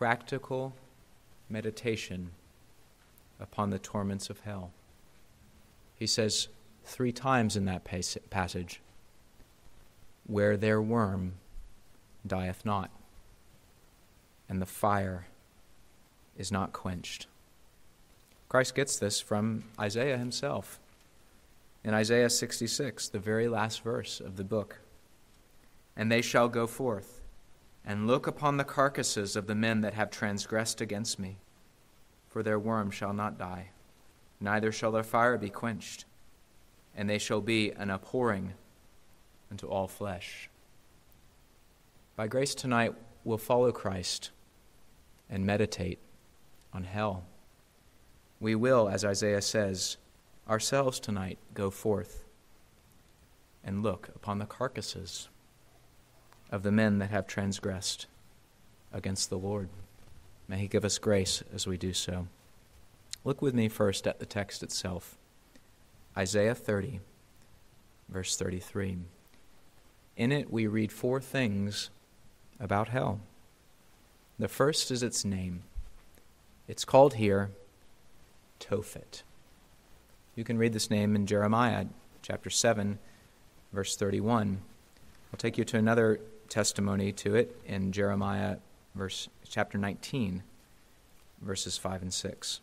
practical meditation upon the torments of hell. He says three times in that passage, Where their worm dieth not, and the fire is not quenched. Christ gets this from Isaiah himself. In Isaiah 66, the very last verse of the book, and they shall go forth and look upon the carcasses of the men that have transgressed against me, for their worm shall not die, neither shall their fire be quenched, and they shall be an abhorring unto all flesh. By grace tonight, we'll follow Christ and meditate on hell. We will, as Isaiah says, ourselves tonight go forth and look upon the carcasses of the men that have transgressed against the Lord. May He give us grace as we do so. Look with me first at the text itself Isaiah 30, verse 33. In it, we read four things about hell. The first is its name. It's called here Tophet. You can read this name in Jeremiah chapter 7, verse 31. I'll take you to another testimony to it in Jeremiah verse chapter 19 verses 5 and 6.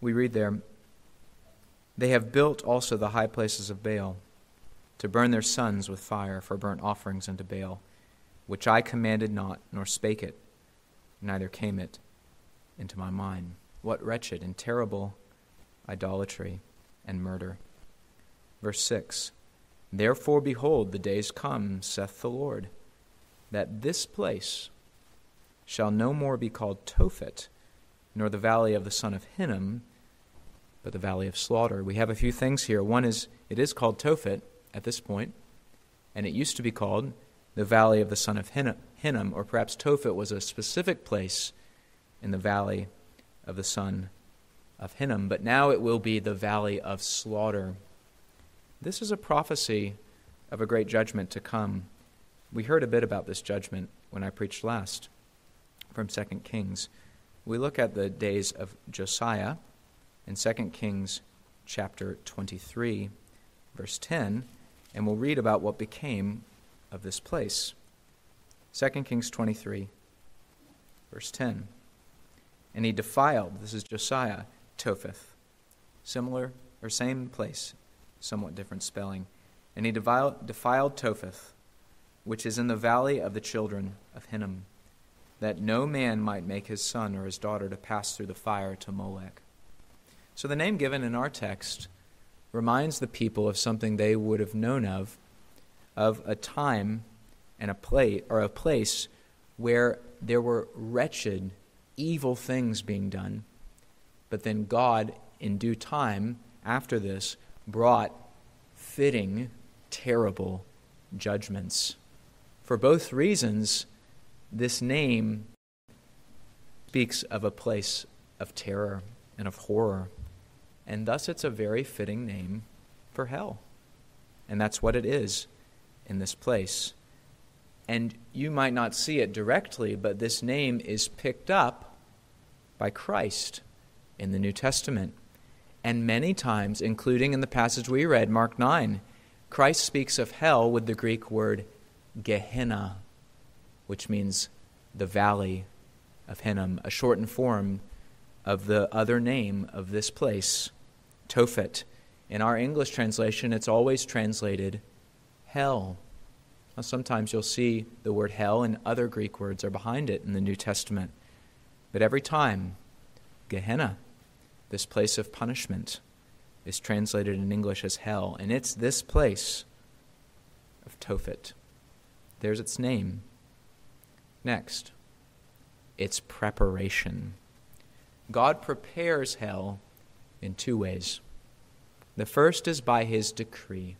We read there, They have built also the high places of Baal to burn their sons with fire for burnt offerings unto Baal, which I commanded not, nor spake it, neither came it into my mind. What wretched and terrible idolatry and murder. Verse 6 Therefore, behold, the days come, saith the Lord, that this place shall no more be called Tophet, nor the valley of the son of Hinnom, but the valley of slaughter. We have a few things here. One is, it is called Tophet at this point, and it used to be called the valley of the son of Hinnom, or perhaps Tophet was a specific place in the valley of the son of Hinnom, but now it will be the valley of slaughter. This is a prophecy of a great judgment to come. We heard a bit about this judgment when I preached last from 2 Kings. We look at the days of Josiah in 2 Kings chapter 23, verse 10, and we'll read about what became of this place. 2 Kings 23, verse 10. And he defiled, this is Josiah, Topheth. Similar or same place, somewhat different spelling. And he defiled, defiled Topheth, which is in the valley of the children of Hinnom, that no man might make his son or his daughter to pass through the fire to Molech. So the name given in our text reminds the people of something they would have known of, of a time and a place or a place where there were wretched evil things being done. But then God, in due time, after this, brought fitting, terrible judgments. For both reasons, this name speaks of a place of terror and of horror. And thus, it's a very fitting name for hell. And that's what it is in this place. And you might not see it directly, but this name is picked up by Christ in the New Testament. And many times, including in the passage we read, Mark 9, Christ speaks of hell with the Greek word Gehenna, which means the valley of Hinnom, a shortened form of the other name of this place, Tophet. In our English translation, it's always translated hell. Now, sometimes you'll see the word hell and other Greek words are behind it in the New Testament. But every time, Gehenna, this place of punishment, is translated in English as hell. And it's this place of Tophet. There's its name. Next, its preparation. God prepares hell in two ways. The first is by his decree,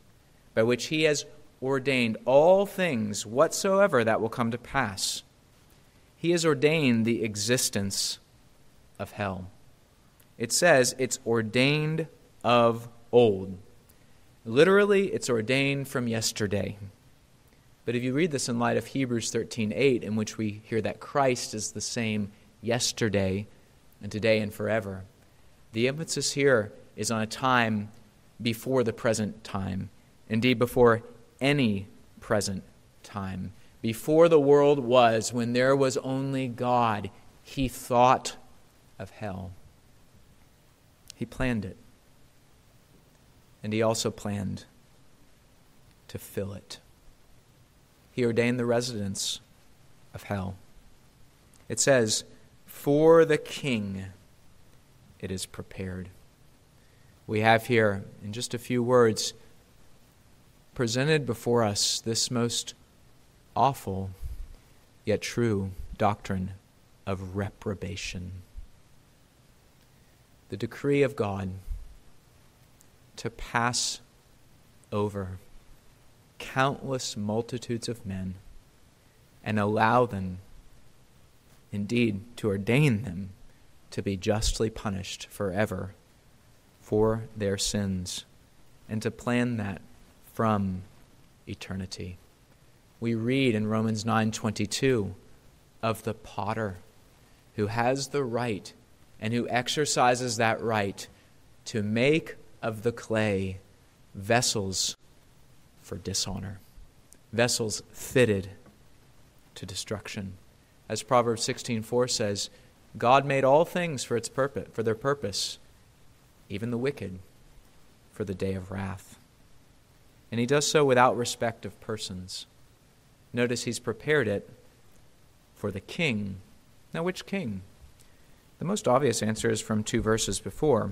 by which he has ordained all things whatsoever that will come to pass. He has ordained the existence of hell. It says it's ordained of old. Literally, it's ordained from yesterday. But if you read this in light of Hebrews 13:8, in which we hear that Christ is the same yesterday and today and forever, the emphasis here is on a time before the present time, indeed, before any present time. Before the world was, when there was only God, he thought of hell. He planned it. And he also planned to fill it. He ordained the residence of hell. It says, For the king it is prepared. We have here, in just a few words, presented before us this most awful yet true doctrine of reprobation. The decree of God to pass over countless multitudes of men and allow them, indeed, to ordain them to be justly punished forever for their sins, and to plan that from eternity. We read in Romans 9:22 of the potter who has the right and who exercises that right to make of the clay vessels for dishonor, vessels fitted to destruction. As Proverbs 16:4 says, God made all things for its purpose, for their purpose, even the wicked for the day of wrath. And he does so without respect of persons. Notice he's prepared it for the king. Now, which king? The most obvious answer is from two verses before.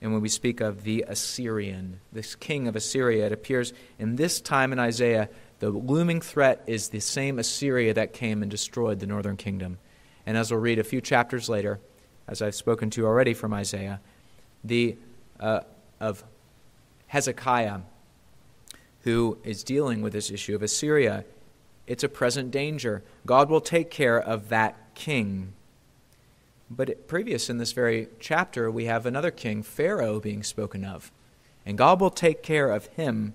And when we speak of the Assyrian, this king of Assyria, it appears in this time in Isaiah, the looming threat is the same Assyria that came and destroyed the northern kingdom. And as we'll read a few chapters later, as I've spoken to already from Isaiah, the, uh, of Hezekiah, who is dealing with this issue of Assyria. It's a present danger. God will take care of that king. But previous in this very chapter, we have another king, Pharaoh, being spoken of. And God will take care of him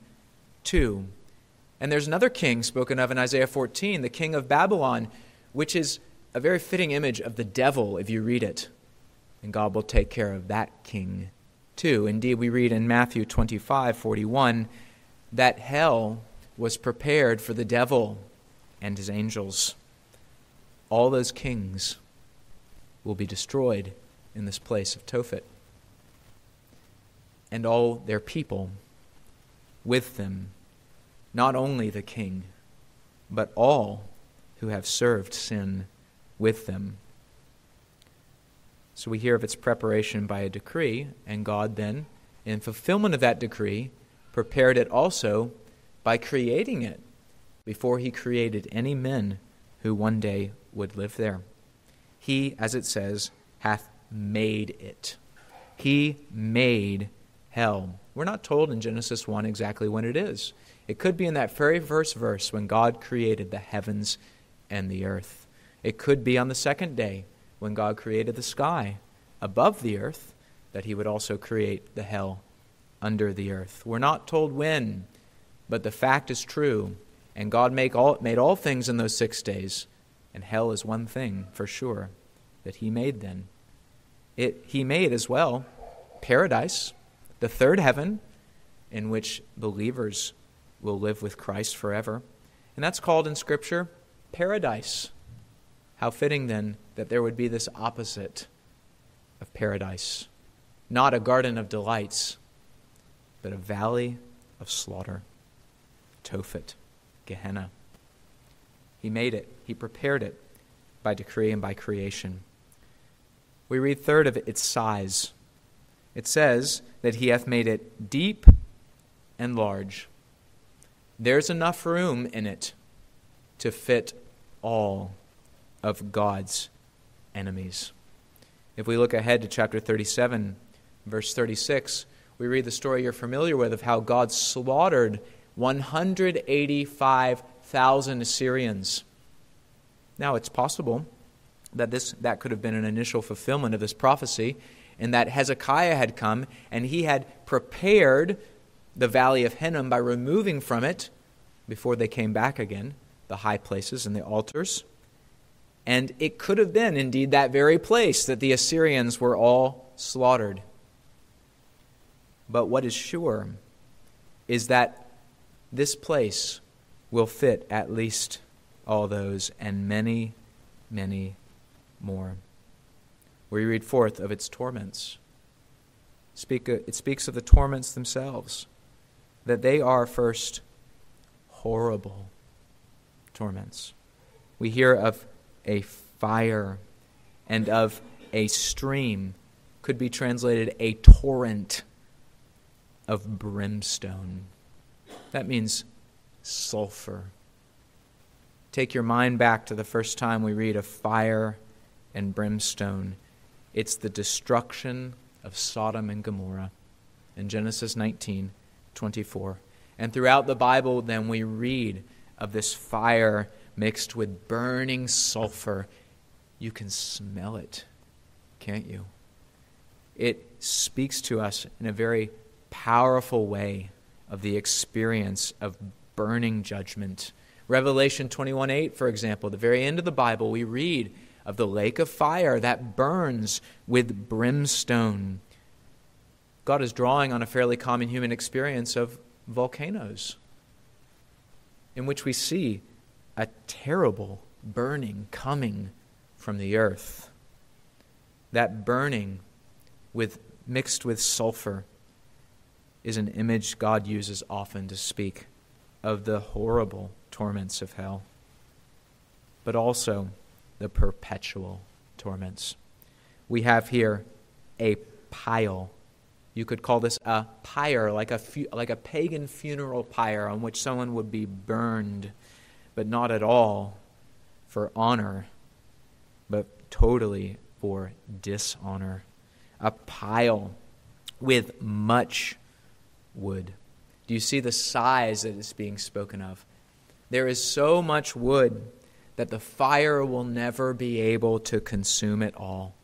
too. And there's another king spoken of in Isaiah 14, the king of Babylon, which is a very fitting image of the devil if you read it and God will take care of that king too. Indeed, we read in Matthew 25 41 that hell was prepared for the devil and his angels. All those kings will be destroyed in this place of Tophet, and all their people with them, not only the king, but all who have served sin with them. So we hear of its preparation by a decree, and God then, in fulfillment of that decree, prepared it also by creating it before he created any men who one day would live there. He, as it says, hath made it. He made hell. We're not told in Genesis 1 exactly when it is. It could be in that very first verse when God created the heavens and the earth. It could be on the second day when God created the sky above the earth, that he would also create the hell under the earth. We're not told when, but the fact is true. And God make all, made all things in those six days, and hell is one thing for sure that he made then. It, he made as well paradise, the third heaven, in which believers will live with Christ forever. And that's called in Scripture paradise. How fitting then that there would be this opposite of paradise, not a garden of delights, but a valley of slaughter, Tophet, Gehenna. He made it, he prepared it by decree and by creation. We read third of its size. It says that he hath made it deep and large. There's enough room in it to fit all of God's enemies. If we look ahead to chapter 37, verse 36, we read the story you're familiar with of how God slaughtered 185,000 Assyrians. Now, it's possible that this, that could have been an initial fulfillment of this prophecy. in that Hezekiah had come and he had prepared the valley of Hinnom by removing from it, before they came back again, the high places and the altars. And it could have been indeed that very place that the Assyrians were all slaughtered. But what is sure is that this place will fit at least all those and many, many more. We read fourth of its torments. Speak, it speaks of the torments themselves, that they are first horrible torments. We hear of a fire and of a stream, could be translated a torrent of brimstone. That means sulfur. Take your mind back to the first time we read of fire and brimstone. It's the destruction of Sodom and Gomorrah in Genesis 19 24. And throughout the Bible, then, we read of this fire mixed with burning sulfur. You can smell it, can't you? It speaks to us in a very powerful way of the experience of burning judgment. Revelation 21 8, for example, the very end of the Bible, we read of the lake of fire that burns with brimstone. God is drawing on a fairly common human experience of volcanoes, in which we see a terrible burning coming from the earth. That burning with, mixed with sulfur is an image God uses often to speak of the horrible torments of hell, but also the perpetual torments. We have here a pile. You could call this a pyre, like a, fu- like a pagan funeral pyre on which someone would be burned, but not at all for honor, but totally for dishonor. A pile with much wood. Do you see the size that is being spoken of? There is so much wood that the fire will never be able to consume it all,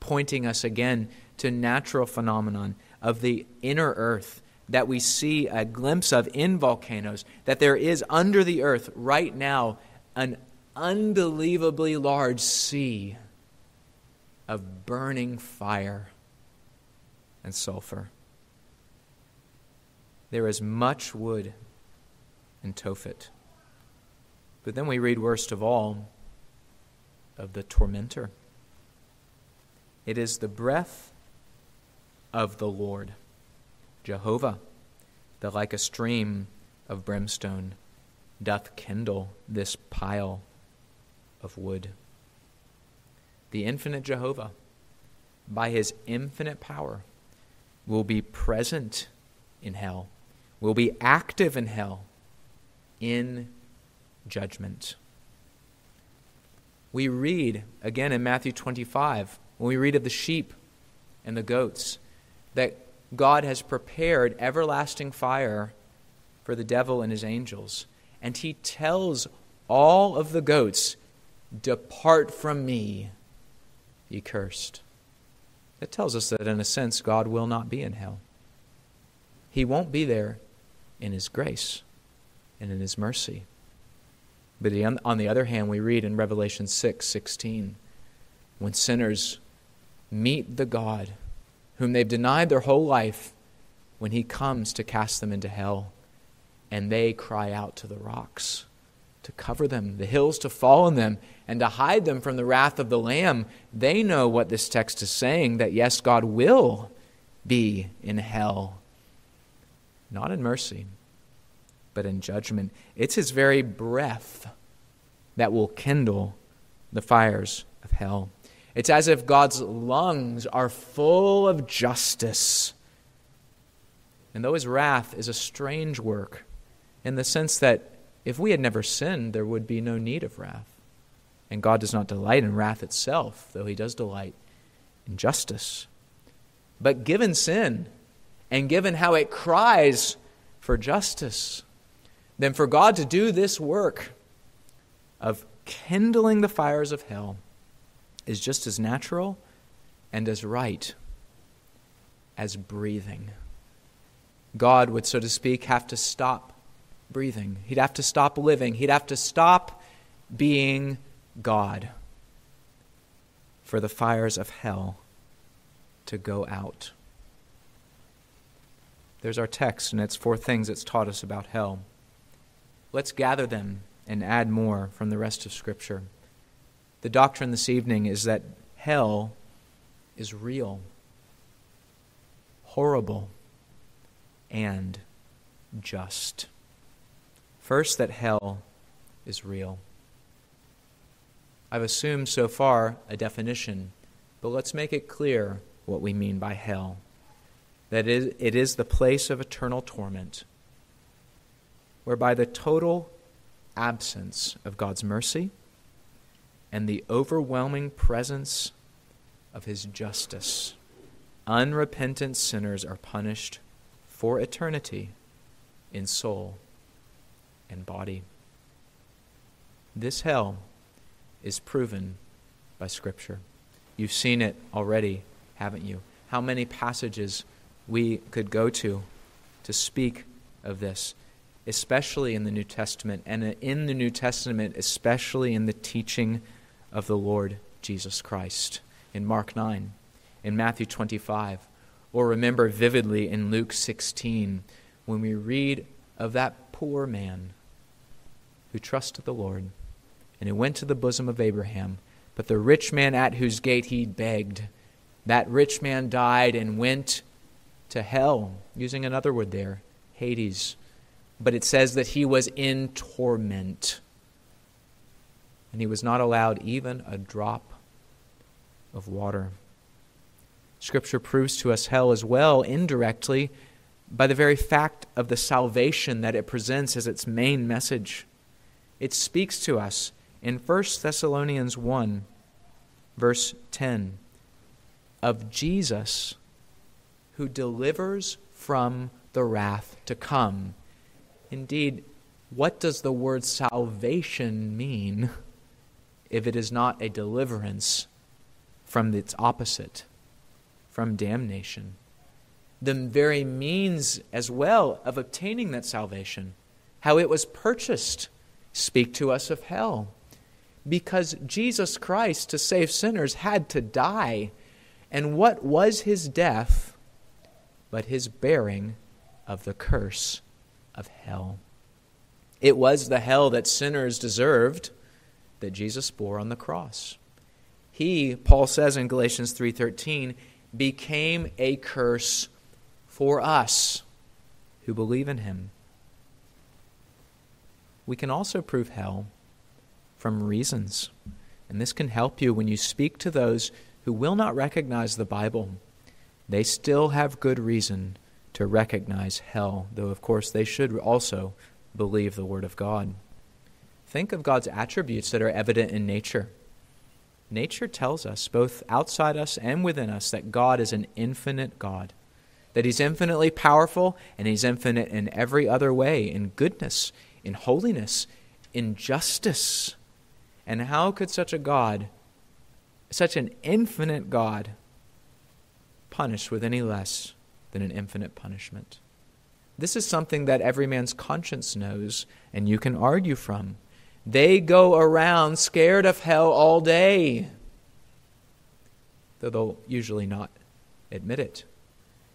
pointing us again to natural phenomenon of the inner earth that we see a glimpse of in volcanoes, that there is under the earth right now an unbelievably large sea of burning fire and sulfur. There is much wood in Tophet. But then we read, worst of all, of the tormentor. It is the breath of the Lord, Jehovah, that like a stream of brimstone doth kindle this pile of wood. The infinite Jehovah, by his infinite power, will be present in hell will be active in hell in judgment. We read again in Matthew 25, when we read of the sheep and the goats, that God has prepared everlasting fire for the devil and his angels. And he tells all of the goats, Depart from me, ye cursed. That tells us that, in a sense, God will not be in hell. He won't be there in His grace and in His mercy. But on the other hand, we read in Revelation 6 16, when sinners meet the God whom they've denied their whole life, when He comes to cast them into hell, and they cry out to the rocks to cover them, the hills to fall on them, and to hide them from the wrath of the Lamb, they know what this text is saying that yes, God will be in hell not in mercy, but in judgment. It's his very breath that will kindle the fires of hell. It's as if God's lungs are full of justice. And though his wrath is a strange work, in the sense that if we had never sinned, there would be no need of wrath. And God does not delight in wrath itself, though he does delight in justice. But given sin, and given how it cries for justice, then for God to do this work of kindling the fires of hell is just as natural and as right as breathing. God would, so to speak, have to stop breathing. He'd have to stop living. He'd have to stop being God for the fires of hell to go out. There's our text, and it's four things it's taught us about hell. Let's gather them and add more from the rest of Scripture. The doctrine this evening is that hell is real, horrible, and just. First, that hell is real. I've assumed so far a definition, but let's make it clear what we mean by hell. That it is the place of eternal torment, whereby the total absence of God's mercy and the overwhelming presence of his justice, unrepentant sinners are punished for eternity in soul and body. This hell is proven by Scripture. You've seen it already, haven't you? How many passages we could go to to speak of this, especially in the New Testament, and in the New Testament, especially in the teaching of the Lord Jesus Christ. In Mark 9, in Matthew 25, or remember vividly in Luke 16 when we read of that poor man who trusted the Lord and who went to the bosom of Abraham. But the rich man at whose gate he begged, that rich man died and went to hell, using another word there, Hades. But it says that he was in torment. And he was not allowed even a drop of water. Scripture proves to us hell as well, indirectly, by the very fact of the salvation that it presents as its main message. It speaks to us in 1 Thessalonians 1, verse 10, of Jesus who delivers from the wrath to come. Indeed, what does the word salvation mean if it is not a deliverance from its opposite, from damnation? The very means as well of obtaining that salvation, how it was purchased, speak to us of hell because Jesus Christ, to save sinners, had to die. And what was his death but his bearing of the curse of hell? It was the hell that sinners deserved that Jesus bore on the cross. He, Paul says in Galatians 3:13, became a curse for us who believe in him. We can also prove hell from reasons. And this can help you when you speak to those who will not recognize the Bible. They still have good reason to recognize hell, though, of course, they should also believe the Word of God. Think of God's attributes that are evident in nature. Nature tells us, both outside us and within us, that God is an infinite God, that He's infinitely powerful, and He's infinite in every other way in goodness, in holiness, in justice. And how could such a God, such an infinite God, punish with any less than an infinite punishment? This is something that every man's conscience knows, and you can argue from. They go around scared of hell all day, though they'll usually not admit it.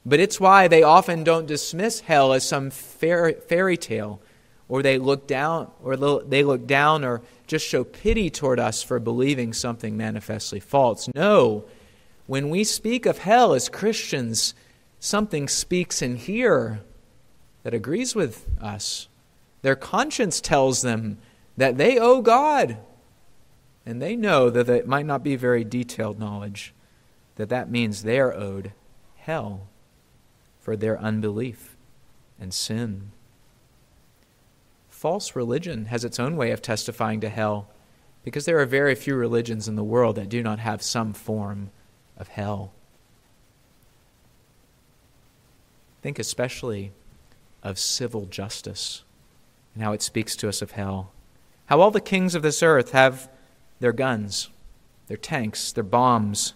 But it's why they often don't dismiss hell as some fairy tale or they look down or they look down or just show pity toward us for believing something manifestly false. No. When we speak of hell as Christians, something speaks in here that agrees with us. Their conscience tells them that they owe God. And they know that it might not be very detailed knowledge, that that means they are owed hell for their unbelief and sin. False religion has its own way of testifying to hell because there are very few religions in the world that do not have some form of hell. Think especially of civil justice and how it speaks to us of hell. How all the kings of this earth have their guns, their tanks, their bombs,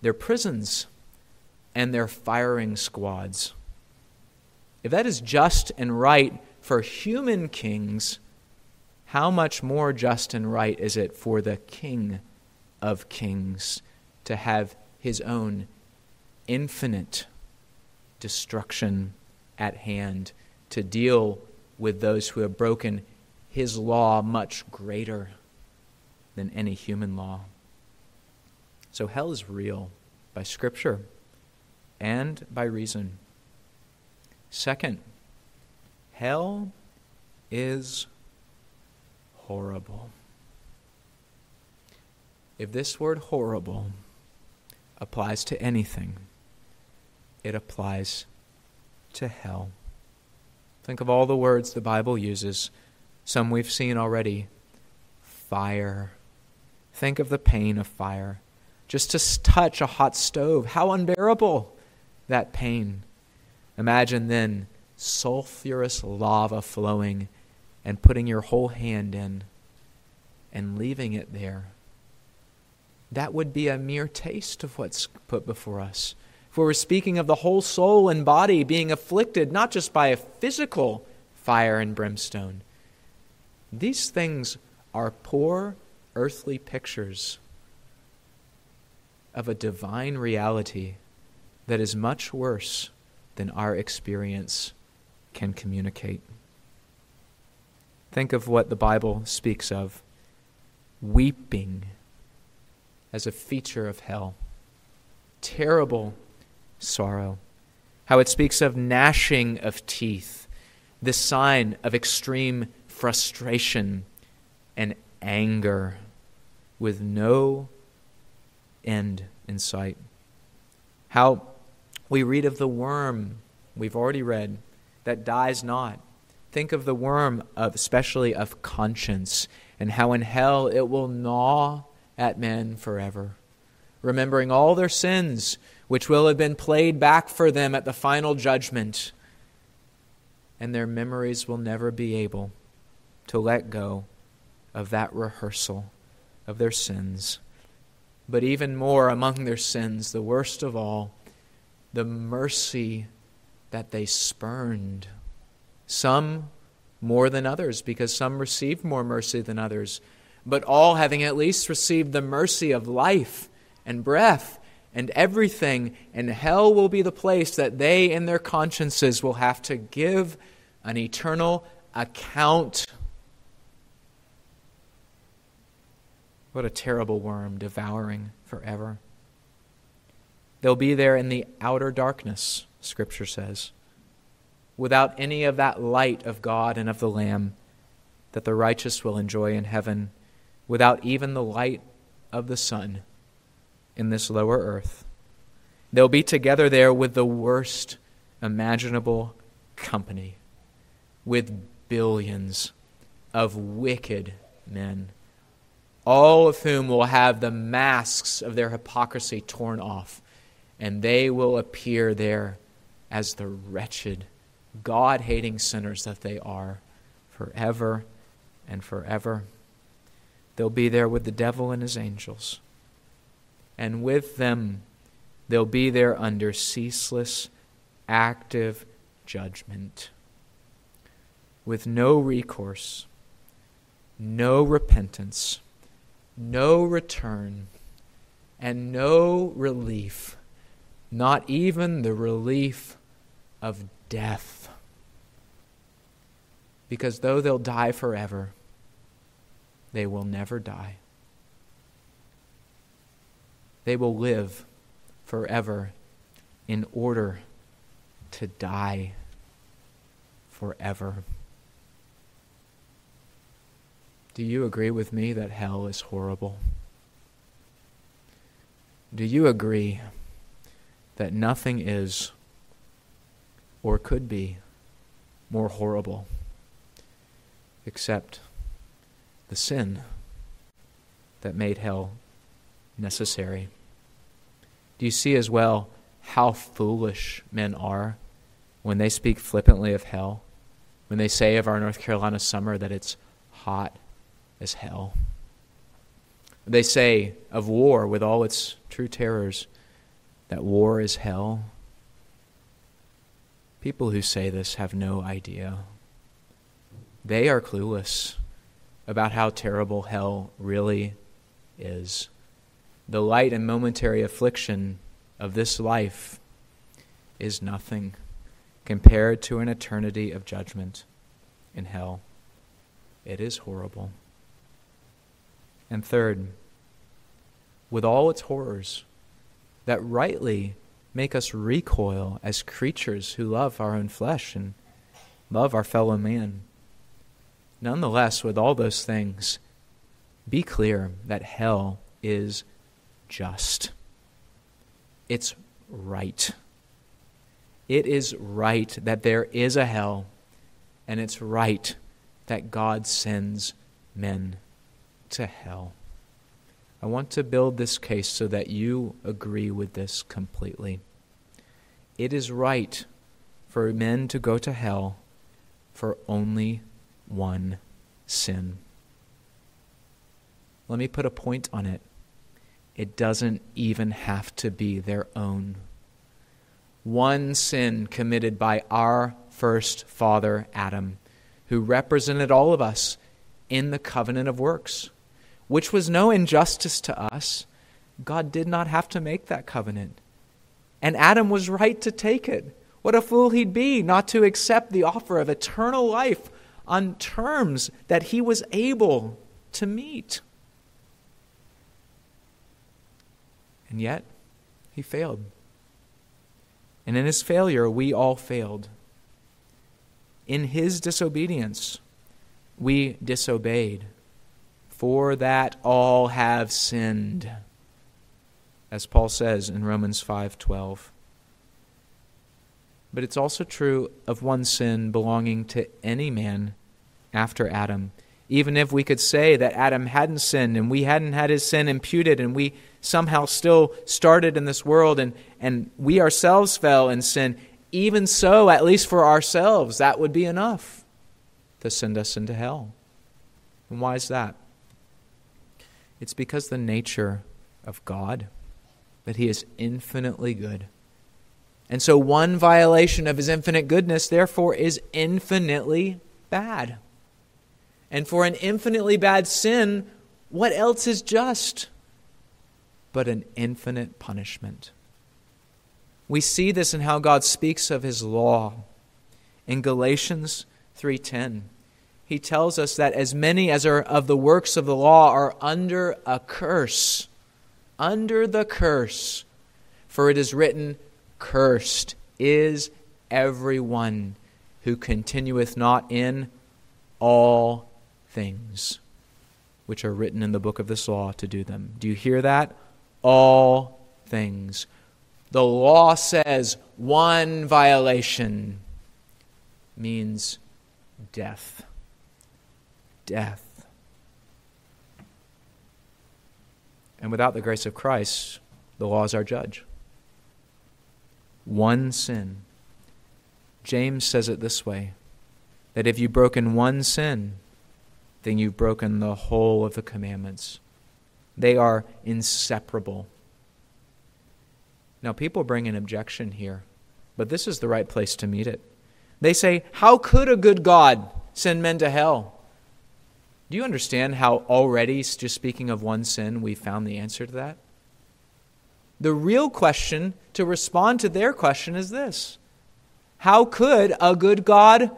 their prisons, and their firing squads. If that is just and right for human kings, how much more just and right is it for the King of kings to have his own infinite destruction at hand to deal with those who have broken his law much greater than any human law. So hell is real by Scripture and by reason. Second, hell is horrible. If this word horrible applies to anything, it applies to hell. Think of all the words the Bible uses. Some we've seen already. Fire. Think of the pain of fire. Just to touch a hot stove, how unbearable that pain. Imagine then sulfurous lava flowing and putting your whole hand in and leaving it there that would be a mere taste of what's put before us. For we're speaking of the whole soul and body being afflicted not just by a physical fire and brimstone. These things are poor earthly pictures of a divine reality that is much worse than our experience can communicate. Think of what the Bible speaks of weeping as a feature of hell. Terrible sorrow. How it speaks of gnashing of teeth, the sign of extreme frustration and anger with no end in sight. How we read of the worm, we've already read, that dies not. Think of the worm of especially of conscience and how in hell it will gnaw at men forever, remembering all their sins, which will have been played back for them at the final judgment, and their memories will never be able to let go of that rehearsal of their sins. But even more among their sins, the worst of all, the mercy that they spurned. Some more than others, because some received more mercy than others but all having at least received the mercy of life and breath and everything, and hell will be the place that they in their consciences will have to give an eternal account. What a terrible worm devouring forever. They'll be there in the outer darkness, Scripture says, without any of that light of God and of the Lamb that the righteous will enjoy in heaven without even the light of the sun in this lower earth. They'll be together there with the worst imaginable company, with billions of wicked men, all of whom will have the masks of their hypocrisy torn off, and they will appear there as the wretched, God hating sinners that they are forever and forever. They'll be there with the devil and his angels. And with them, they'll be there under ceaseless, active judgment. With no recourse, no repentance, no return, and no relief, not even the relief of death. Because though they'll die forever, they will never die. They will live forever in order to die forever. Do you agree with me that hell is horrible? Do you agree that nothing is or could be more horrible except the sin that made hell necessary. Do you see as well how foolish men are when they speak flippantly of hell? When they say of our North Carolina summer that it's hot as hell? They say of war with all its true terrors that war is hell? People who say this have no idea. They are clueless about how terrible hell really is. The light and momentary affliction of this life is nothing compared to an eternity of judgment in hell. It is horrible. And third, with all its horrors that rightly make us recoil as creatures who love our own flesh and love our fellow man. Nonetheless, with all those things, be clear that hell is just. It's right. It is right that there is a hell, and it's right that God sends men to hell. I want to build this case so that you agree with this completely. It is right for men to go to hell for only one sin. Let me put a point on it. It doesn't even have to be their own one sin committed by our first father, Adam, who represented all of us in the covenant of works, which was no injustice to us. God did not have to make that covenant. And Adam was right to take it. What a fool he'd be not to accept the offer of eternal life on terms that he was able to meet. And yet, he failed. And in his failure, we all failed. In his disobedience, we disobeyed. For that all have sinned. As Paul says in Romans 5:12. But it's also true of one sin belonging to any man after Adam even if we could say that Adam hadn't sinned and we hadn't had his sin imputed and we somehow still started in this world and, and we ourselves fell in sin, even so, at least for ourselves, that would be enough to send us into hell. And why is that? It's because the nature of God, that He is infinitely good. And so, one violation of His infinite goodness, therefore, is infinitely bad. And for an infinitely bad sin, what else is just but an infinite punishment? We see this in how God speaks of his law. In Galatians 3:10, he tells us that as many as are of the works of the law are under a curse, under the curse, for it is written, cursed is everyone who continueth not in all things which are written in the book of this law to do them. Do you hear that? All things. The law says one violation means death. Death. And without the grace of Christ, the law is our judge. One sin. James says it this way that if you've broken one sin, then you've broken the whole of the commandments. They are inseparable. Now, people bring an objection here, but this is the right place to meet it. They say, How could a good God send men to hell? Do you understand how already, just speaking of one sin, we found the answer to that? The real question to respond to their question is this How could a good God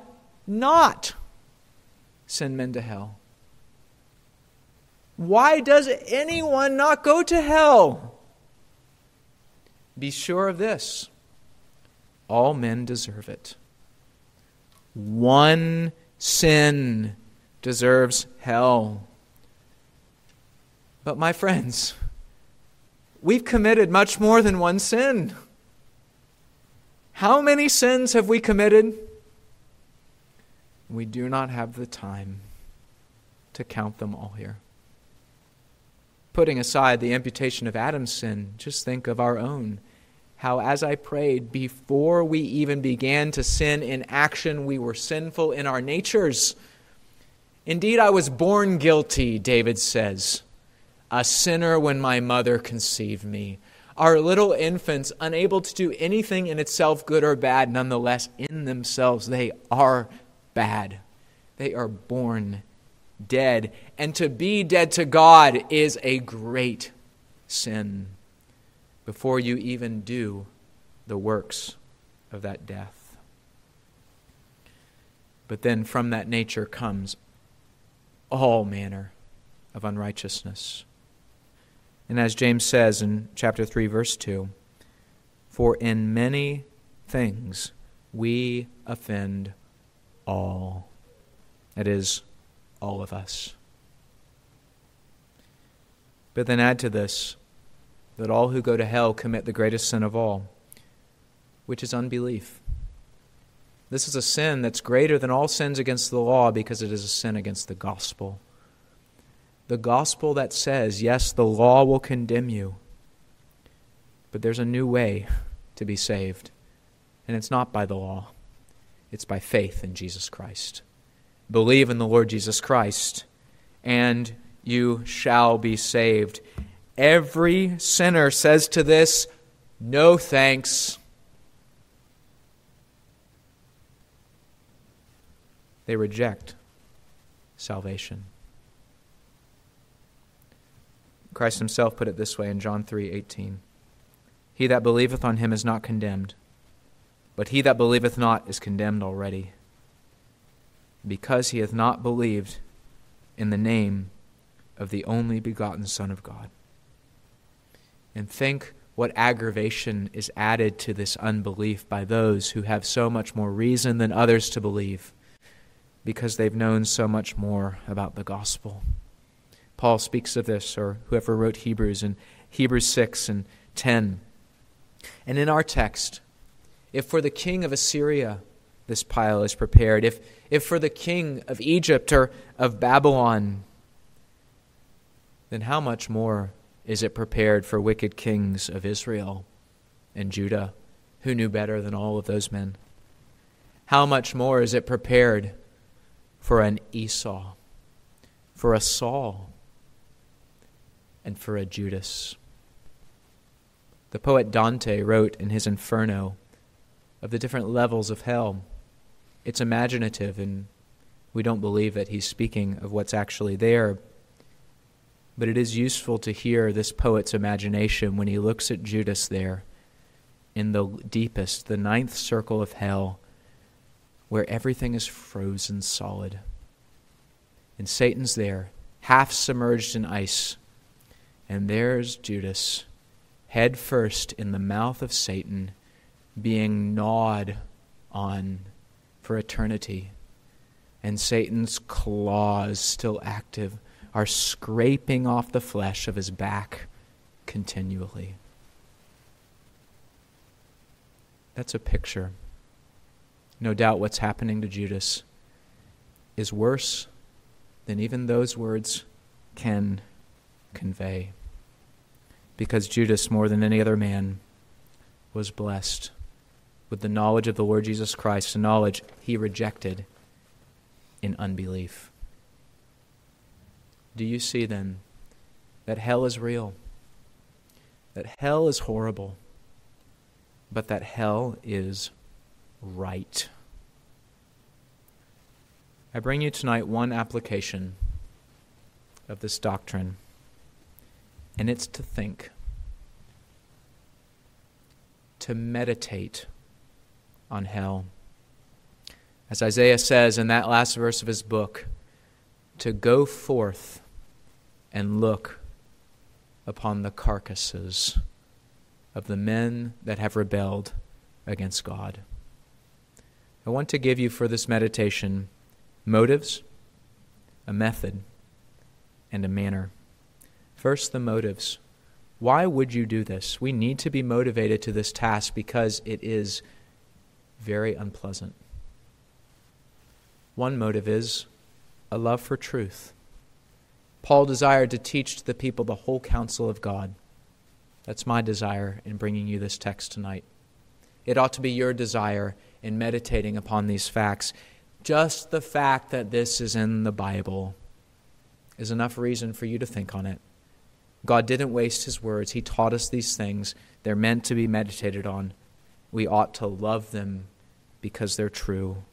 not send men to hell. Why does anyone not go to hell? Be sure of this all men deserve it. One sin deserves hell. But, my friends, we've committed much more than one sin. How many sins have we committed? We do not have the time to count them all here. Putting aside the imputation of Adam's sin, just think of our own. How, as I prayed, before we even began to sin in action, we were sinful in our natures. Indeed, I was born guilty, David says, a sinner when my mother conceived me. are little infants, unable to do anything in itself, good or bad. Nonetheless, in themselves, they are bad. They are born dead. And to be dead to God is a great sin before you even do the works of that death. But then from that nature comes all manner of unrighteousness. And as James says in chapter 3, verse 2, for in many things we offend all. That is, all of us. But then add to this that all who go to hell commit the greatest sin of all, which is unbelief. This is a sin that's greater than all sins against the law because it is a sin against the gospel. The gospel that says, yes, the law will condemn you, but there's a new way to be saved. And it's not by the law, it's by faith in Jesus Christ. Believe in the Lord Jesus Christ, and you shall be saved. Every sinner says to this, No thanks. They reject salvation. Christ himself put it this way in John 3:18. He that believeth on him is not condemned, but he that believeth not is condemned already because he hath not believed in the name of the only begotten Son of God. And think what aggravation is added to this unbelief by those who have so much more reason than others to believe because they've known so much more about the gospel. Paul speaks of this, or whoever wrote Hebrews in Hebrews 6 and 10. And in our text, if for the king of Assyria this pile is prepared, if, if for the king of Egypt or of Babylon, then how much more is it prepared for wicked kings of Israel and Judah, who knew better than all of those men? How much more is it prepared for an Esau, for a Saul, and for a Judas? The poet Dante wrote in his Inferno of the different levels of hell it's imaginative, and we don't believe that he's speaking of what's actually there. But it is useful to hear this poet's imagination when he looks at Judas there in the deepest, the ninth circle of hell, where everything is frozen solid. And Satan's there, half submerged in ice. And there's Judas, head first in the mouth of Satan, being gnawed on for eternity. And Satan's claws, still active, are scraping off the flesh of his back continually. That's a picture. No doubt what's happening to Judas is worse than even those words can convey. Because Judas, more than any other man, was blessed with the knowledge of the Lord Jesus Christ, a knowledge he rejected in unbelief. Do you see then that hell is real? That hell is horrible, but that hell is right. I bring you tonight one application of this doctrine, and it's to think, to meditate on hell. As Isaiah says in that last verse of his book, to go forth and look upon the carcasses of the men that have rebelled against God. I want to give you for this meditation motives, a method, and a manner. First, the motives. Why would you do this? We need to be motivated to this task because it is very unpleasant. One motive is a love for truth. Paul desired to teach to the people the whole counsel of God. That's my desire in bringing you this text tonight. It ought to be your desire in meditating upon these facts. Just the fact that this is in the Bible is enough reason for you to think on it God didn't waste his words. He taught us these things. They're meant to be meditated on. We ought to love them because they're true.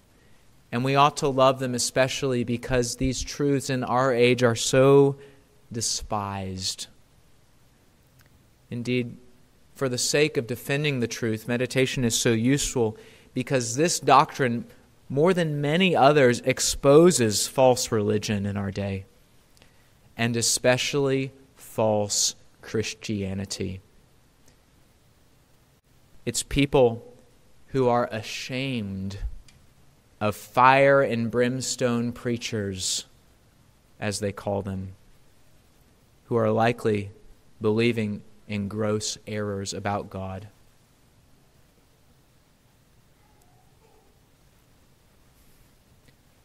And we ought to love them especially because these truths in our age are so despised. Indeed, for the sake of defending the truth, meditation is so useful because this doctrine, more than many others, exposes false religion in our day, and especially false Christianity. It's people who are ashamed of fire and brimstone preachers, as they call them, who are likely believing in gross errors about God.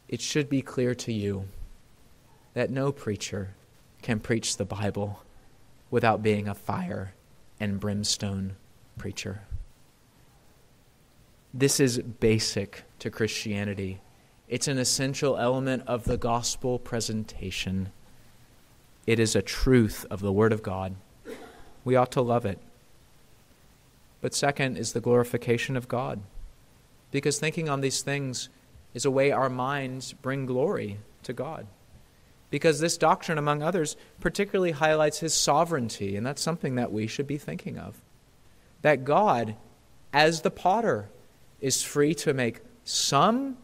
It should be clear to you that no preacher can preach the Bible without being a fire and brimstone preacher. This is basic to Christianity. It's an essential element of the gospel presentation. It is a truth of the Word of God. We ought to love it. But second is the glorification of God. Because thinking on these things is a way our minds bring glory to God. Because this doctrine, among others, particularly highlights his sovereignty, and that's something that we should be thinking of. That God, as the potter, is free to make some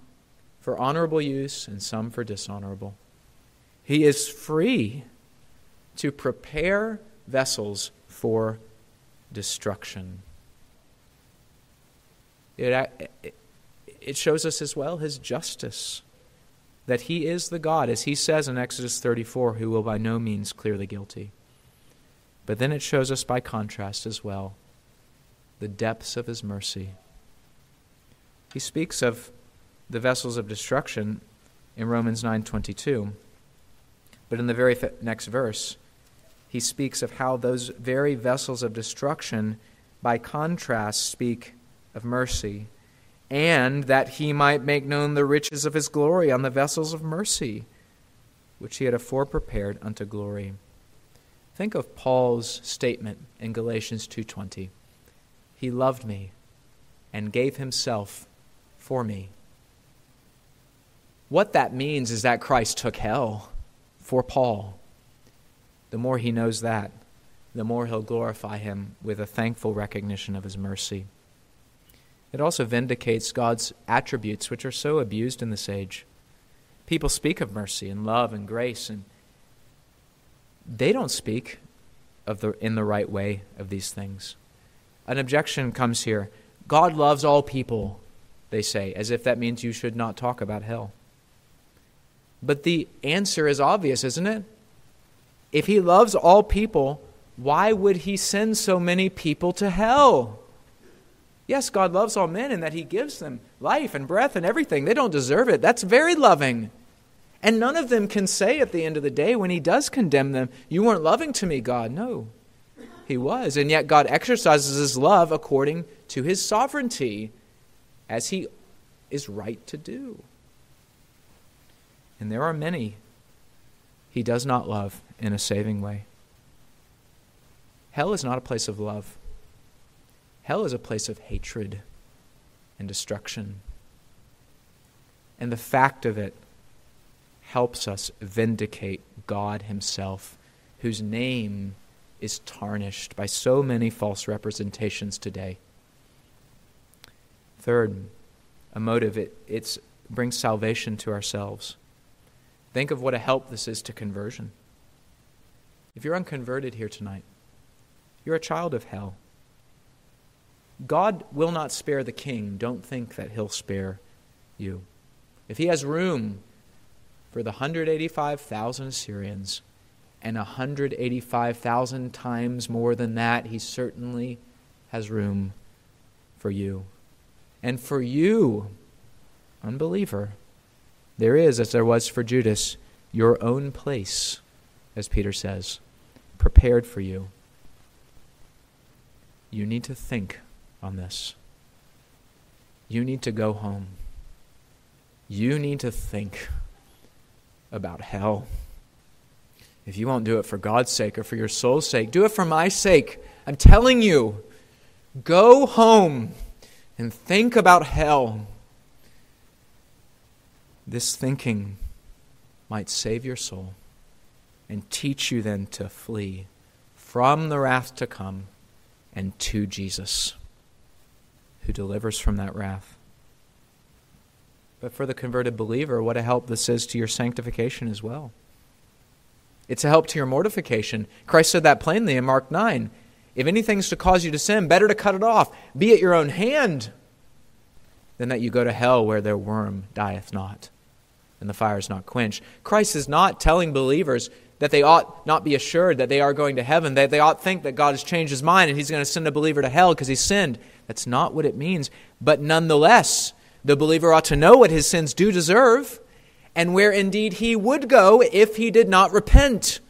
for honorable use and some for dishonorable. He is free to prepare vessels for destruction. It, it shows us as well his justice, that he is the God, as he says in Exodus 34, who will by no means clear the guilty. But then it shows us by contrast as well the depths of his mercy he speaks of the vessels of destruction in Romans 9:22. But in the very next verse, he speaks of how those very vessels of destruction by contrast speak of mercy and that he might make known the riches of his glory on the vessels of mercy which he had afore prepared unto glory. Think of Paul's statement in Galatians 2:20. He loved me and gave himself for me. What that means is that Christ took hell for Paul. The more he knows that, the more he'll glorify him with a thankful recognition of his mercy. It also vindicates God's attributes, which are so abused in this age. People speak of mercy and love and grace, and they don't speak of the, in the right way of these things. An objection comes here God loves all people they say, as if that means you should not talk about hell. But the answer is obvious, isn't it? If he loves all people, why would he send so many people to hell? Yes, God loves all men and that he gives them life and breath and everything. They don't deserve it. That's very loving. And none of them can say at the end of the day, when he does condemn them, You weren't loving to me, God. No, he was. And yet God exercises his love according to his sovereignty as he is right to do. And there are many he does not love in a saving way. Hell is not a place of love, hell is a place of hatred and destruction. And the fact of it helps us vindicate God Himself, whose name is tarnished by so many false representations today. Third, a motive, it it's, brings salvation to ourselves. Think of what a help this is to conversion. If you're unconverted here tonight, you're a child of hell. God will not spare the king. Don't think that he'll spare you. If he has room for the 185,000 Assyrians and 185,000 times more than that, he certainly has room for you. And for you, unbeliever, there is, as there was for Judas, your own place, as Peter says, prepared for you. You need to think on this. You need to go home. You need to think about hell. If you won't do it for God's sake or for your soul's sake, do it for my sake. I'm telling you, go home and think about hell. This thinking might save your soul and teach you then to flee from the wrath to come and to Jesus, who delivers from that wrath. But for the converted believer, what a help this is to your sanctification as well. It's a help to your mortification. Christ said that plainly in Mark 9. If anything's to cause you to sin, better to cut it off. Be at your own hand than that you go to hell where their worm dieth not and the fire is not quenched. Christ is not telling believers that they ought not be assured that they are going to heaven, that they ought think that God has changed his mind and he's going to send a believer to hell because he sinned. That's not what it means. But nonetheless, the believer ought to know what his sins do deserve and where indeed he would go if he did not repent.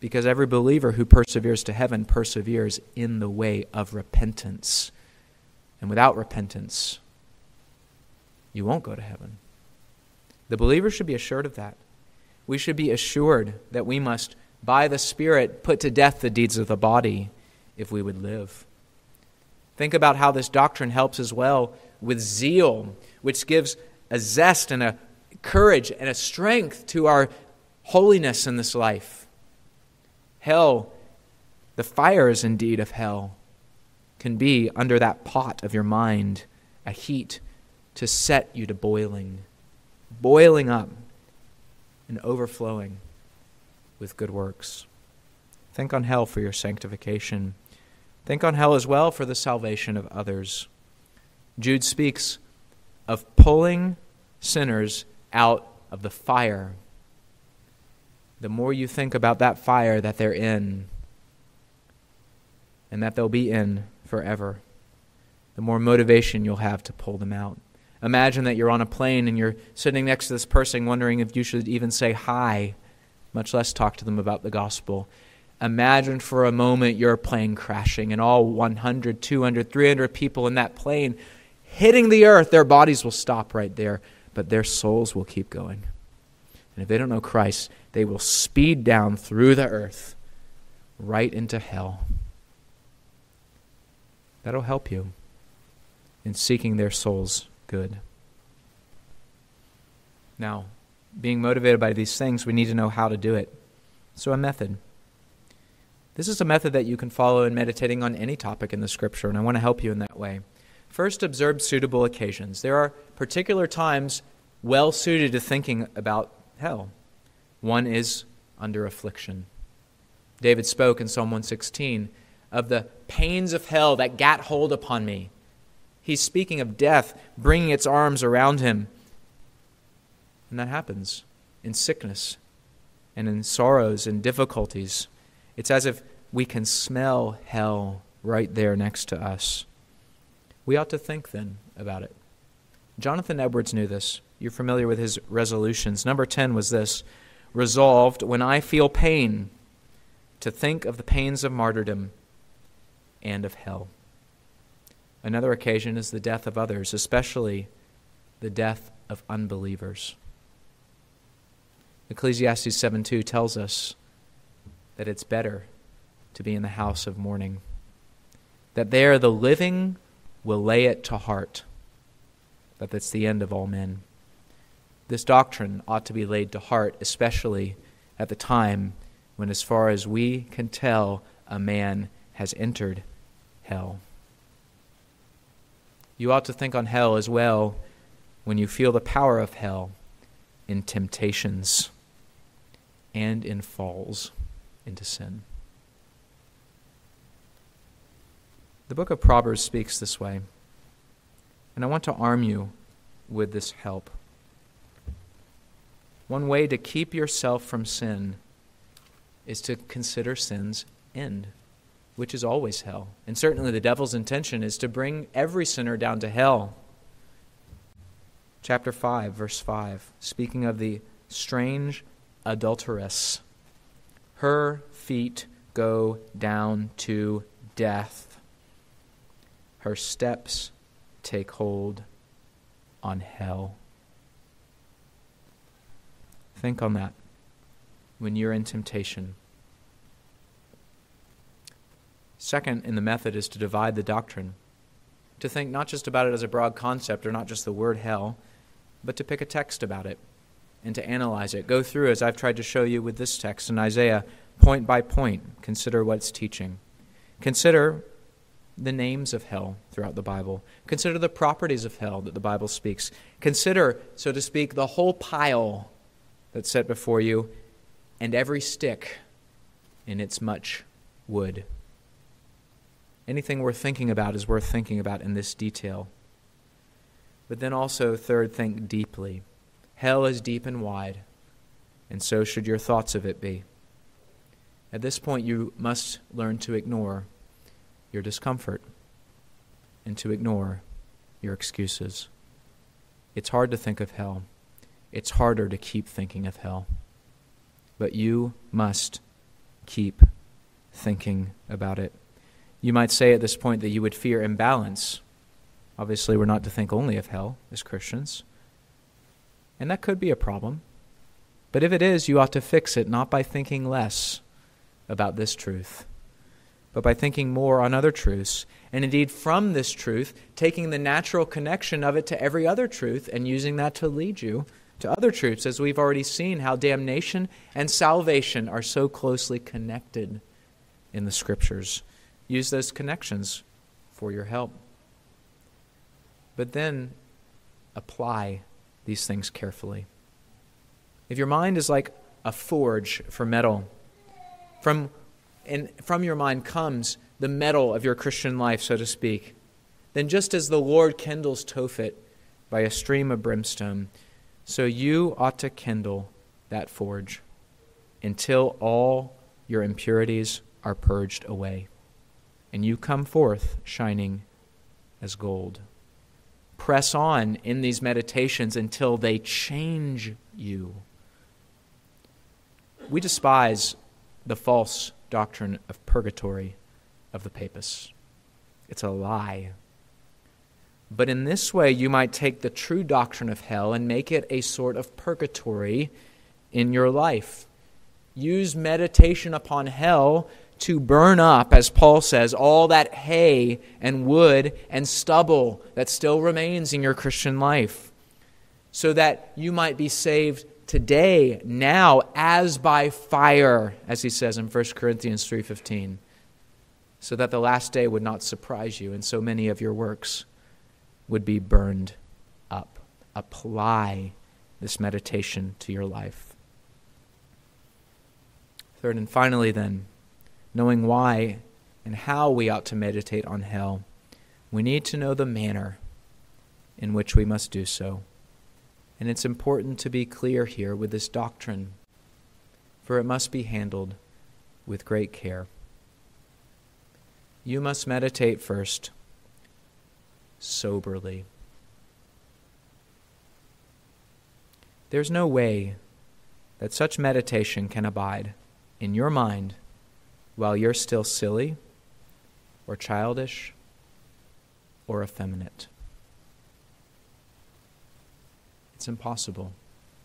Because every believer who perseveres to heaven perseveres in the way of repentance. And without repentance, you won't go to heaven. The believer should be assured of that. We should be assured that we must, by the Spirit, put to death the deeds of the body if we would live. Think about how this doctrine helps as well with zeal, which gives a zest and a courage and a strength to our holiness in this life. Hell, the fires indeed of hell, can be under that pot of your mind a heat to set you to boiling boiling up and overflowing with good works. Think on hell for your sanctification. Think on hell as well for the salvation of others. Jude speaks of pulling sinners out of the fire. The more you think about that fire that they're in and that they'll be in forever, the more motivation you'll have to pull them out. Imagine that you're on a plane and you're sitting next to this person wondering if you should even say hi, much less talk to them about the gospel. Imagine for a moment your plane crashing and all 100, 200, 300 people in that plane hitting the earth. Their bodies will stop right there, but their souls will keep going. And if they don't know Christ, they will speed down through the earth right into hell. That'll help you in seeking their souls good. Now, being motivated by these things, we need to know how to do it. So, a method. This is a method that you can follow in meditating on any topic in the Scripture, and I want to help you in that way. First, observe suitable occasions. There are particular times well suited to thinking about hell. One is under affliction. David spoke in Psalm 116 of the pains of hell that gat hold upon me. He's speaking of death bringing its arms around him. And that happens in sickness and in sorrows and difficulties. It's as if we can smell hell right there next to us. We ought to think then about it. Jonathan Edwards knew this. You're familiar with his resolutions. Number 10 was this resolved, when I feel pain, to think of the pains of martyrdom and of hell. Another occasion is the death of others, especially the death of unbelievers. Ecclesiastes 7:2 tells us that it's better to be in the house of mourning. That there the living will lay it to heart that that's the end of all men. This doctrine ought to be laid to heart, especially at the time when, as far as we can tell, a man has entered hell. You ought to think on hell as well when you feel the power of hell in temptations and in falls into sin. The book of Proverbs speaks this way, and I want to arm you with this help. One way to keep yourself from sin is to consider sin's end which is always hell. And certainly the devil's intention is to bring every sinner down to hell. Chapter 5, verse 5, speaking of the strange adulteress. Her feet go down to death, her steps take hold on hell. Think on that. when you're in temptation. Second, in the method, is to divide the doctrine. To think not just about it as a broad concept or not just the word hell, but to pick a text about it and to analyze it. Go through, as I've tried to show you with this text in Isaiah, point by point. Consider what it's teaching. Consider the names of hell throughout the Bible. Consider the properties of hell that the Bible speaks. Consider, so to speak, the whole pile that's set before you and every stick in its much wood. Anything worth thinking about is worth thinking about in this detail. But then also, third, think deeply. Hell is deep and wide, and so should your thoughts of it be. At this point, you must learn to ignore your discomfort and to ignore your excuses. It's hard to think of hell. It's harder to keep thinking of hell. But you must keep thinking about it. You might say at this point that you would fear imbalance. Obviously, we're not to think only of hell as Christians. And that could be a problem. But if it is, you ought to fix it not by thinking less about this truth, but by thinking more on other truths. And indeed, from this truth, taking the natural connection of it to every other truth and using that to lead you to other truths, as we've already seen how damnation and salvation are so closely connected in the Scriptures. Use those connections for your help. But then apply these things carefully. If your mind is like a forge for metal, from, and from your mind comes the metal of your Christian life, so to speak, then just as the Lord kindles Tophet by a stream of brimstone, so you ought to kindle that forge until all your impurities are purged away and you come forth shining as gold. Press on in these meditations until they change you. We despise the false doctrine of purgatory of the papists. It's a lie. But in this way, you might take the true doctrine of hell and make it a sort of purgatory in your life. Use meditation upon hell to burn up, as Paul says, all that hay and wood and stubble that still remains in your Christian life, so that you might be saved today, now, as by fire, as he says in 1 Corinthians 3:15, so that the last day would not surprise you and so many of your works would be burned up. Apply this meditation to your life. Third and finally, then, knowing why and how we ought to meditate on hell, we need to know the manner in which we must do so. And it's important to be clear here with this doctrine, for it must be handled with great care. You must meditate first soberly. There's no way that such meditation can abide in your mind while you're still silly or childish or effeminate. It's impossible.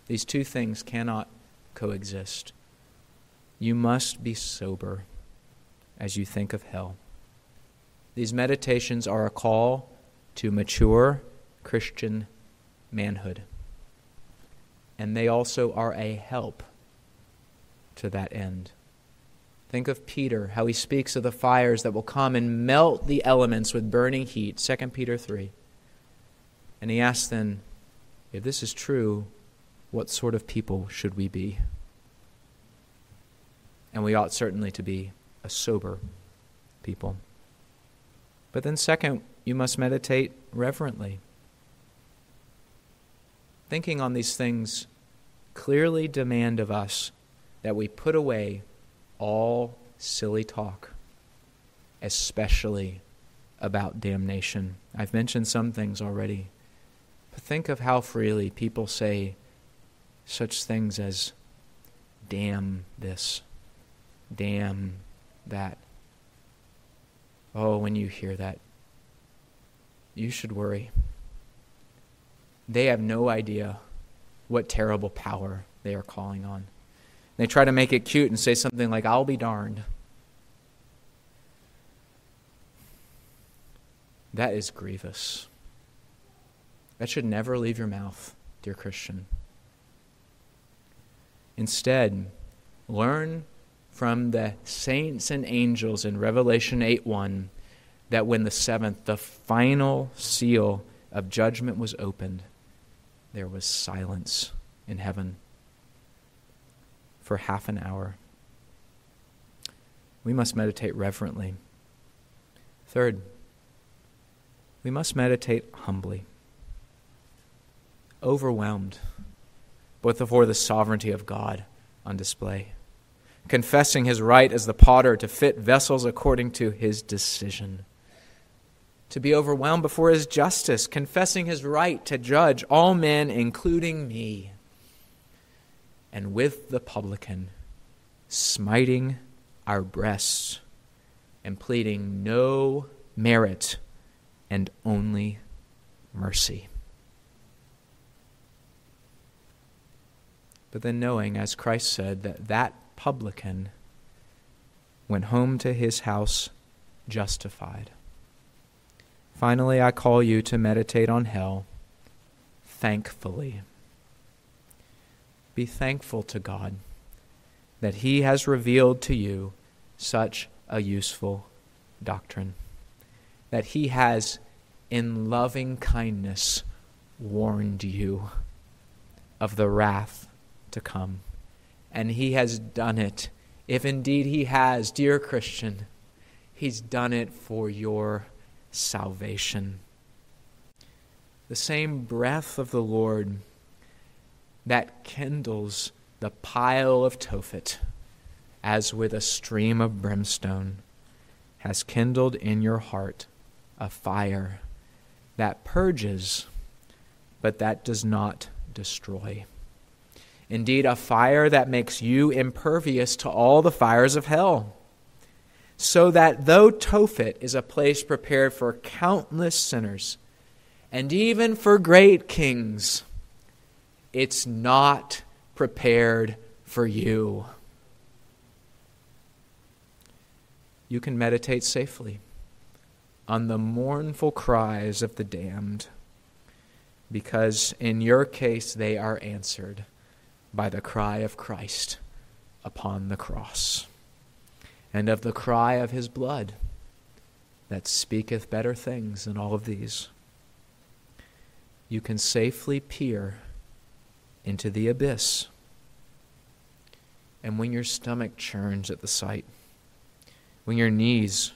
These two things cannot coexist. You must be sober as you think of hell. These meditations are a call to mature Christian manhood, and they also are a help to that end. Think of Peter, how he speaks of the fires that will come and melt the elements with burning heat, 2 Peter 3. And he asks then, if this is true, what sort of people should we be? And we ought certainly to be a sober people. But then, second, you must meditate reverently. Thinking on these things clearly demand of us that we put away all silly talk, especially about damnation. I've mentioned some things already. But think of how freely people say such things as, damn this, damn that. Oh, when you hear that, you should worry. They have no idea what terrible power they are calling on. They try to make it cute and say something like, I'll be darned. That is grievous. That should never leave your mouth, dear Christian. Instead, learn from the saints and angels in Revelation 8 1 that when the seventh, the final seal of judgment was opened, there was silence in heaven for half an hour. We must meditate reverently. Third, we must meditate humbly, overwhelmed, but before the sovereignty of God on display, confessing his right as the potter to fit vessels according to his decision, to be overwhelmed before his justice, confessing his right to judge all men, including me, and with the publican, smiting our breasts and pleading no merit and only mercy. But then knowing, as Christ said, that that publican went home to his house justified. Finally, I call you to meditate on hell thankfully. Be thankful to God that He has revealed to you such a useful doctrine, that He has in loving kindness warned you of the wrath to come. And he has done it. If indeed he has, dear Christian, he's done it for your salvation. The same breath of the Lord that kindles the pile of Tophet as with a stream of brimstone has kindled in your heart a fire that purges, but that does not destroy. Indeed, a fire that makes you impervious to all the fires of hell. So that though Tophet is a place prepared for countless sinners, and even for great kings, it's not prepared for you. You can meditate safely on the mournful cries of the damned, because in your case they are answered by the cry of Christ upon the cross, and of the cry of his blood that speaketh better things than all of these. You can safely peer into the abyss. And when your stomach churns at the sight, when your knees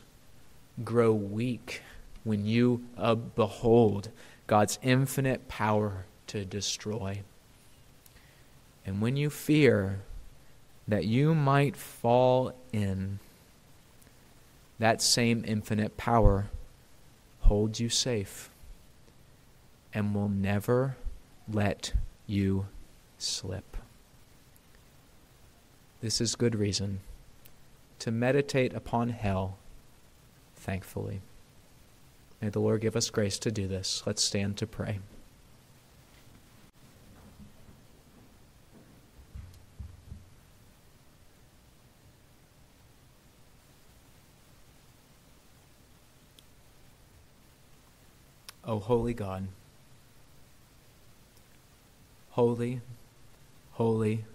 grow weak when you uh, behold God's infinite power to destroy. And when you fear that you might fall in, that same infinite power holds you safe and will never let you slip. This is good reason to meditate upon hell thankfully. May the Lord give us grace to do this. Let's stand to pray. O holy God, holy, holy,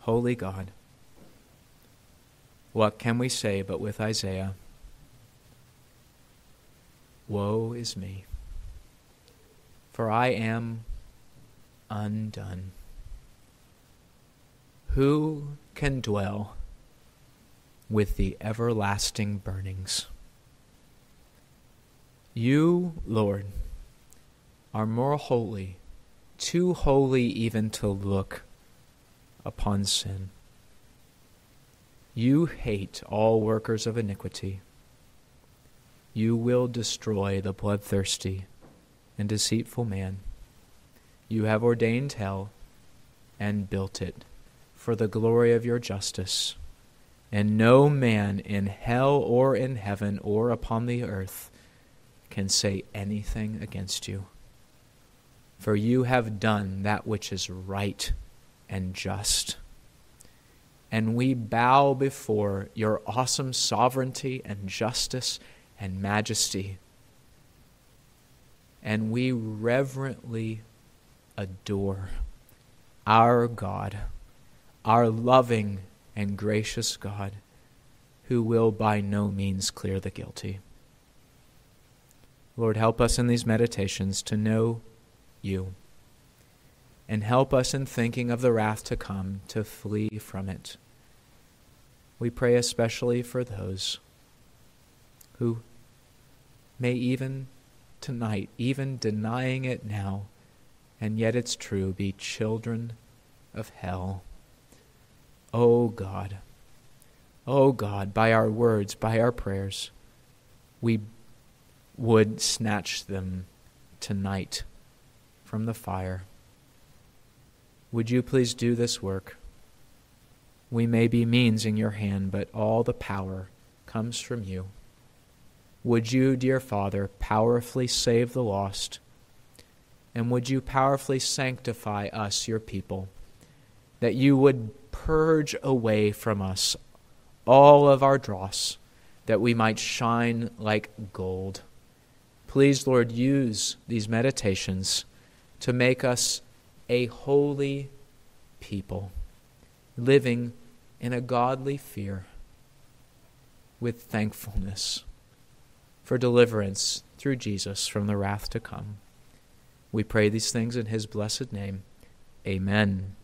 holy God, what can we say but with Isaiah? Woe is me, for I am undone. Who can dwell with the everlasting burnings? You, Lord, are more holy, too holy even to look upon sin. You hate all workers of iniquity you will destroy the bloodthirsty and deceitful man. You have ordained hell and built it for the glory of your justice. And no man in hell or in heaven or upon the earth can say anything against you. For you have done that which is right and just. and we bow before your awesome sovereignty and justice and majesty. And we reverently adore our God, our loving and gracious God, who will by no means clear the guilty. Lord, help us in these meditations to know you and help us in thinking of the wrath to come to flee from it. We pray especially for those who may even tonight, even denying it now, and yet it's true, be children of hell. Oh God, oh God, by our words, by our prayers, we would snatch them tonight from the fire. Would you please do this work? We may be means in your hand, but all the power comes from you. Would you, dear Father, powerfully save the lost? And would you powerfully sanctify us, your people, that you would purge away from us all of our dross, that we might shine like gold? Please, Lord, use these meditations to make us a holy people, living in a godly fear with thankfulness for deliverance through Jesus from the wrath to come. We pray these things in his blessed name. Amen.